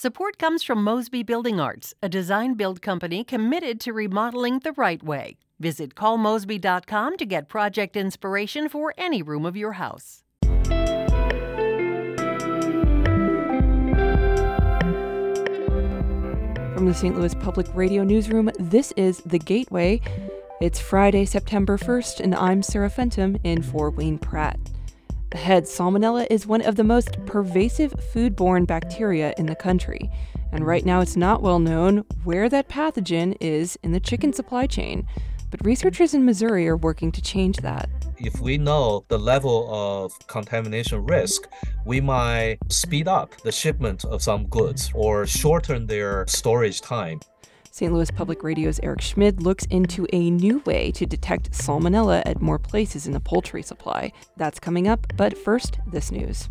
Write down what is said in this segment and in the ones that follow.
Support comes from Mosby Building Arts, a design build company committed to remodeling the right way. Visit callmosby.com to get project inspiration for any room of your house. From the St. Louis Public Radio Newsroom, this is The Gateway. It's Friday, September 1st, and I'm Sarah Fentem in for Wayne Pratt. Ahead, salmonella is one of the most pervasive foodborne bacteria in the country, and right now it's not well known where that pathogen is in the chicken supply chain. But researchers in Missouri are working to change that. If we know the level of contamination risk, we might speed up the shipment of some goods or shorten their storage time. St. Louis Public Radio's Eric Schmid looks into a new way to detect salmonella at more places in the poultry supply. That's coming up, but first, this news.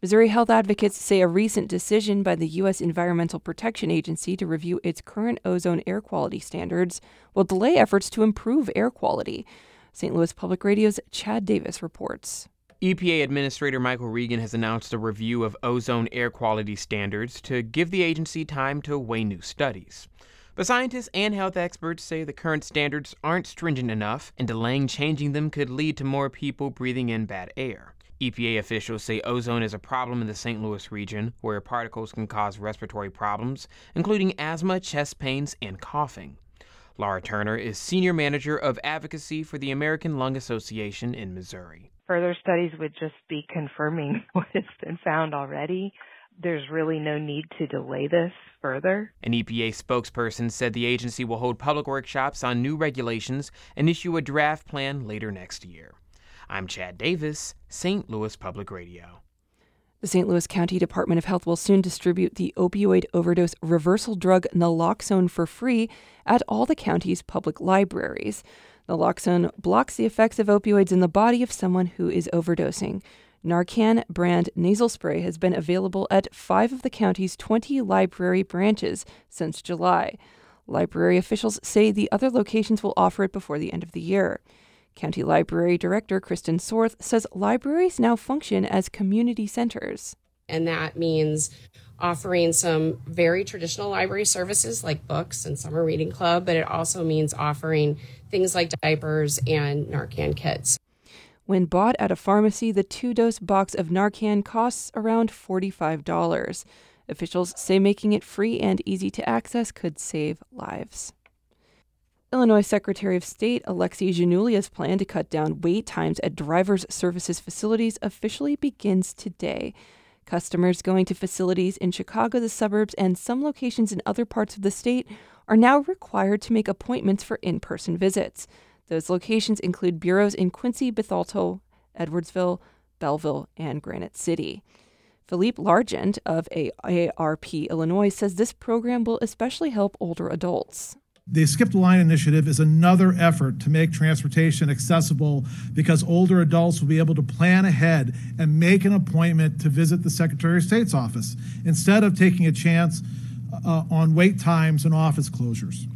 Missouri health advocates say a recent decision by the U.S. Environmental Protection Agency to review its current ozone air quality standards will delay efforts to improve air quality. St. Louis Public Radio's Chad Davis reports. EPA Administrator Michael Regan has announced a review of ozone air quality standards to give the agency time to weigh new studies. But scientists and health experts say the current standards aren't stringent enough, and delaying changing them could lead to more people breathing in bad air. EPA officials say ozone is a problem in the St. Louis region, where particles can cause respiratory problems, including asthma, chest pains, and coughing. Laura Turner is Senior Manager of Advocacy for the American Lung Association in Missouri further studies would just be confirming what has been found already. There's really no need to delay this further. An EPA spokesperson said the agency will hold public workshops on new regulations and issue a draft plan later next year. I'm Chad Davis, St. Louis Public Radio. The St. Louis County Department of Health will soon distribute the opioid overdose reversal drug naloxone for free at all the county's public libraries. Naloxone blocks the effects of opioids in the body of someone who is overdosing. Narcan brand nasal spray has been available at five of the county's 20 library branches since July. Library officials say the other locations will offer it before the end of the year. County Library Director Kristen Sorth says libraries now function as community centers. And that means offering some very traditional library services like books and summer reading club, but it also means offering things like diapers and Narcan kits. When bought at a pharmacy, the two dose box of Narcan costs around $45. Officials say making it free and easy to access could save lives. Illinois Secretary of State Alexi Giannoulias plan to cut down wait times at driver's services facilities officially begins today. Customers going to facilities in Chicago, the suburbs, and some locations in other parts of the state are now required to make appointments for in person visits. Those locations include bureaus in Quincy, Bethalto, Edwardsville, Belleville, and Granite City. Philippe Largent of AARP Illinois says this program will especially help older adults. The Skip the Line initiative is another effort to make transportation accessible because older adults will be able to plan ahead and make an appointment to visit the Secretary of State's office instead of taking a chance uh, on wait times and office closures.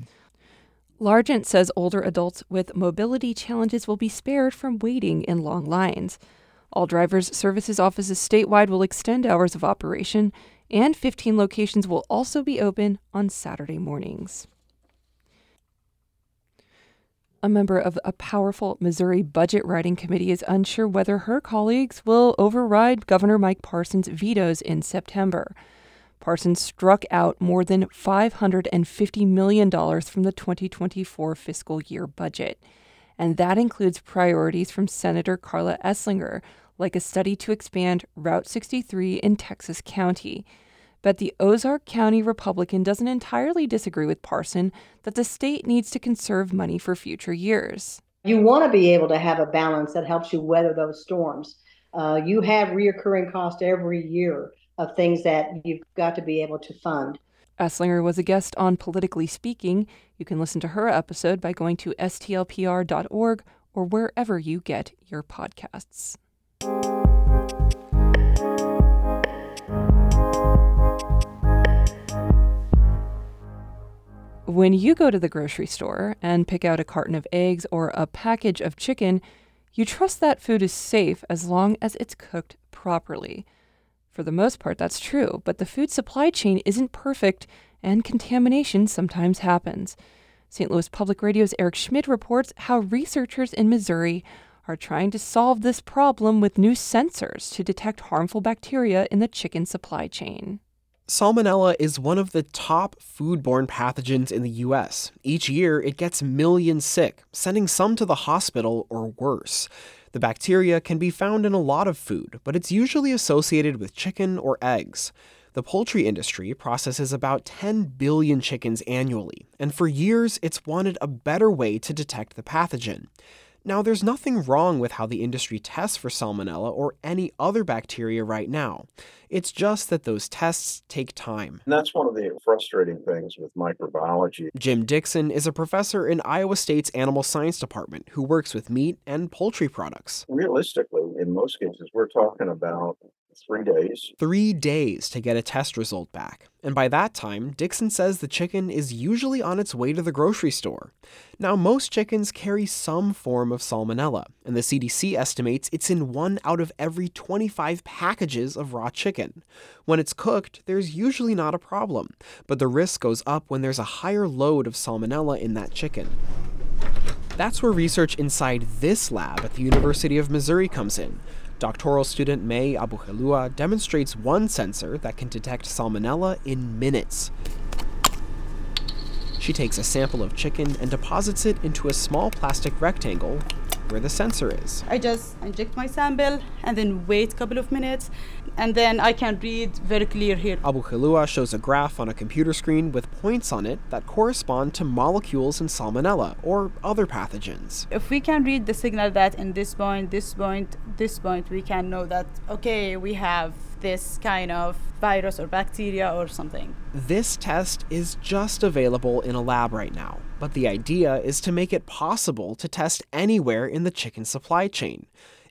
Largent says older adults with mobility challenges will be spared from waiting in long lines. All drivers' services offices statewide will extend hours of operation, and 15 locations will also be open on Saturday mornings. A member of a powerful Missouri budget writing committee is unsure whether her colleagues will override Governor Mike Parson's vetoes in September. Parsons struck out more than $550 million from the 2024 fiscal year budget. And that includes priorities from Senator Karla Eslinger, like a study to expand Route 63 in Texas County. But the Ozark County Republican doesn't entirely disagree with Parson that the state needs to conserve money for future years. You want to be able to have a balance that helps you weather those storms. Uh, you have reoccurring costs every year of things that you've got to be able to fund. Eslinger was a guest on Politically Speaking. You can listen to her episode by going to stlpr.org or wherever you get your podcasts. When you go to the grocery store and pick out a carton of eggs or a package of chicken, you trust that food is safe as long as it's cooked properly. For the most part, that's true, but the food supply chain isn't perfect and contamination sometimes happens. St. Louis Public Radio's Eric Schmid reports how researchers in Missouri are trying to solve this problem with new sensors to detect harmful bacteria in the chicken supply chain. Salmonella is one of the top foodborne pathogens in the US. Each year, it gets millions sick, sending some to the hospital or worse. The bacteria can be found in a lot of food, but it's usually associated with chicken or eggs. The poultry industry processes about 10 billion chickens annually, and for years it's wanted a better way to detect the pathogen. Now, there's nothing wrong with how the industry tests for salmonella or any other bacteria right now. It's just that those tests take time. And that's one of the frustrating things with microbiology. Jim Dickson is a professor in Iowa State's Animal Science Department who works with meat and poultry products. Realistically, in most cases, we're talking about three days. Three days to get a test result back. And by that time, Dickson says the chicken is usually on its way to the grocery store. Now, most chickens carry some form of salmonella, and the CDC estimates it's in one out of every 25 packages of raw chicken. When it's cooked, there's usually not a problem, but the risk goes up when there's a higher load of salmonella in that chicken. That's where research inside this lab at the University of Missouri comes in. Doctoral student May Abuhelua demonstrates one sensor that can detect salmonella in minutes. She takes a sample of chicken and deposits it into a small plastic rectangle where the sensor is. I just inject my sample and then wait a couple of minutes and then I can read very clear here. Abuhelua shows a graph on a computer screen with points on it that correspond to molecules in salmonella or other pathogens. If we can read the signal that in this point, this point, this point, we can know that, okay, we have this kind of virus or bacteria or something. This test is just available in a lab right now, but the idea is to make it possible to test anywhere in the chicken supply chain.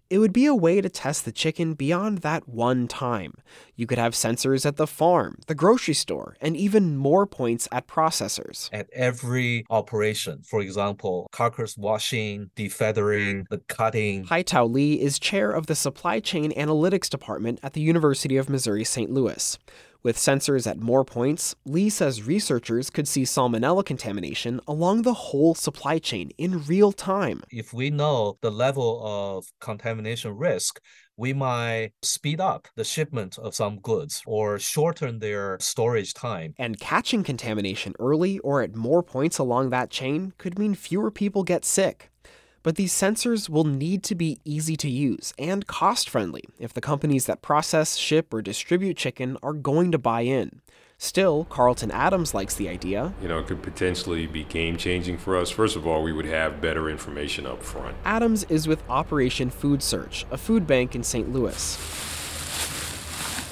It would be a way to test the chicken beyond that one time. You could have sensors at the farm, the grocery store, and even more points at processors. At every operation, for example, carcass washing, defeathering, the cutting. Haitao Li is chair of the Supply Chain Analytics Department at the University of Missouri St. Louis. With sensors at more points, Li says researchers could see salmonella contamination along the whole supply chain in real time. If we know the level of contamination risk, we might speed up the shipment of some goods or shorten their storage time. And catching contamination early or at more points along that chain could mean fewer people get sick. But these sensors will need to be easy to use and cost friendly if the companies that process, ship, or distribute chicken are going to buy in. Still, Carlton Adams likes the idea. You know, it could potentially be game changing for us. First of all, we would have better information up front. Adams is with Operation Food Search, a food bank in St. Louis.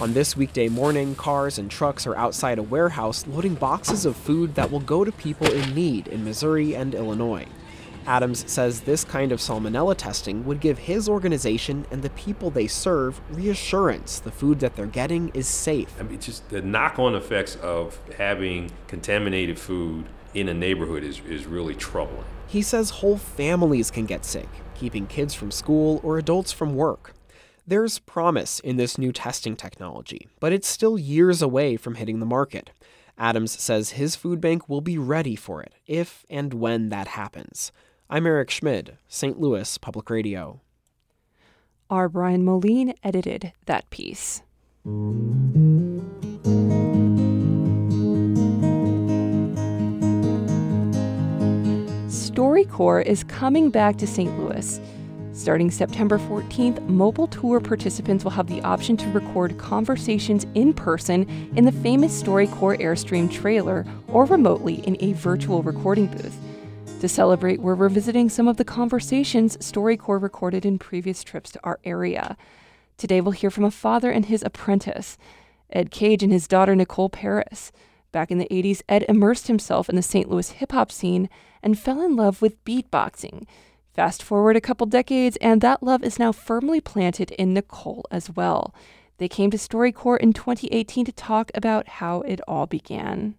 On this weekday morning, cars and trucks are outside a warehouse loading boxes of food that will go to people in need in Missouri and Illinois. Adams says this kind of salmonella testing would give his organization and the people they serve reassurance the food that they're getting is safe. I mean, just the knock on effects of having contaminated food in a neighborhood is, is really troubling. He says whole families can get sick, keeping kids from school or adults from work. There's promise in this new testing technology, but it's still years away from hitting the market. Adams says his food bank will be ready for it if and when that happens. I'm Eric Schmid, St. Louis Public Radio. R. Brian Moline edited that piece. StoryCorps is coming back to St. Louis. Starting September 14th, mobile tour participants will have the option to record conversations in person in the famous StoryCorps Airstream trailer or remotely in a virtual recording booth. To celebrate, we're revisiting some of the conversations StoryCorps recorded in previous trips to our area. Today, we'll hear from a father and his apprentice, Ed Cage and his daughter Nicole Paris. Back in the 80s, Ed immersed himself in the St. Louis hip hop scene and fell in love with beatboxing. Fast forward a couple decades, and that love is now firmly planted in Nicole as well. They came to StoryCorps in 2018 to talk about how it all began.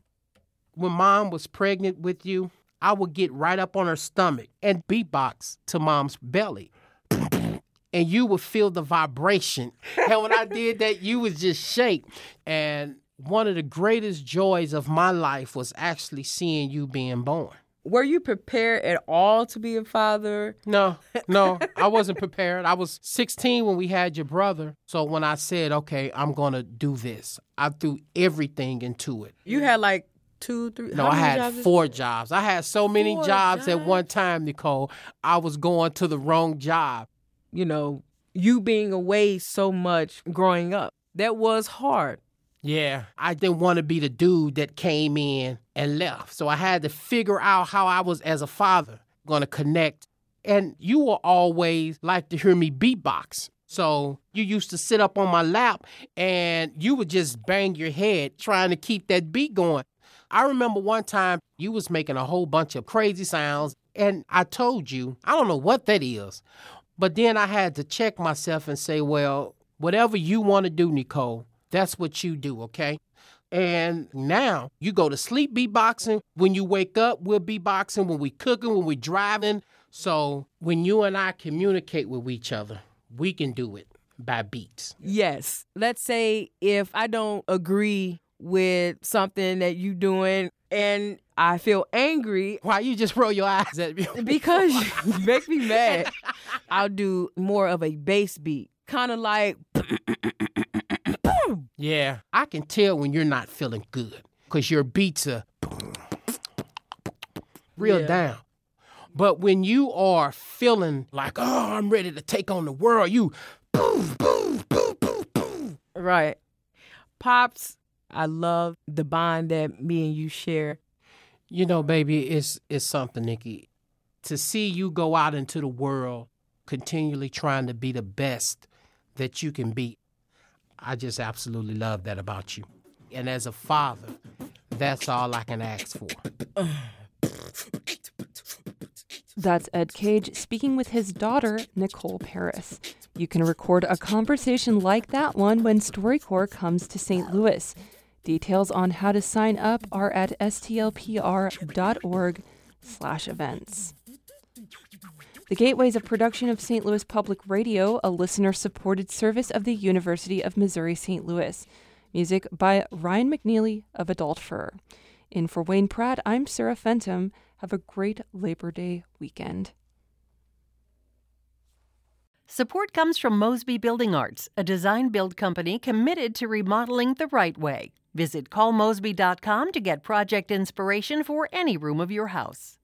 When mom was pregnant with you, I would get right up on her stomach and beatbox to mom's belly. and you would feel the vibration. And when I did that, you would just shake. And one of the greatest joys of my life was actually seeing you being born. Were you prepared at all to be a father? No, no, I wasn't prepared. I was 16 when we had your brother. So when I said, okay, I'm going to do this, I threw everything into it. You had like two, three. No, I had jobs four jobs. I had so many jobs, jobs at one time, Nicole. I was going to the wrong job. You know, you being away so much growing up, that was hard. Yeah, I didn't want to be the dude that came in and left. So I had to figure out how I was, as a father, going to connect. And you will always like to hear me beatbox. So you used to sit up on my lap and you would just bang your head trying to keep that beat going. I remember one time you was making a whole bunch of crazy sounds and I told you, I don't know what that is. But then I had to check myself and say, well, whatever you want to do, Nicole, that's what you do, okay? And now you go to sleep beatboxing. When you wake up, we're beatboxing. When we cooking, when we driving. So when you and I communicate with each other, we can do it by beats. Yes. Let's say if I don't agree with something that you doing and I feel angry. Why you just roll your eyes at me? because you make me mad. I'll do more of a bass beat. Kind of like yeah, I can tell when you're not feeling good because your beats are real yeah. down. But when you are feeling like, oh, I'm ready to take on the world, you Right. Pops, I love the bond that me and you share. You know, baby, it's it's something, Nikki. To see you go out into the world continually trying to be the best that you can be I just absolutely love that about you. And as a father, that's all I can ask for. That's Ed Cage speaking with his daughter, Nicole Paris. You can record a conversation like that one when StoryCorps comes to St. Louis. Details on how to sign up are at stlpr.org slash events. The Gateway is a production of St. Louis Public Radio, a listener supported service of the University of Missouri St. Louis. Music by Ryan McNeely of Adult Fur. In for Wayne Pratt, I'm Sarah Fentem. Have a great Labor Day weekend. Support comes from Mosby Building Arts, a design build company committed to remodeling the right way. Visit callmosby.com to get project inspiration for any room of your house.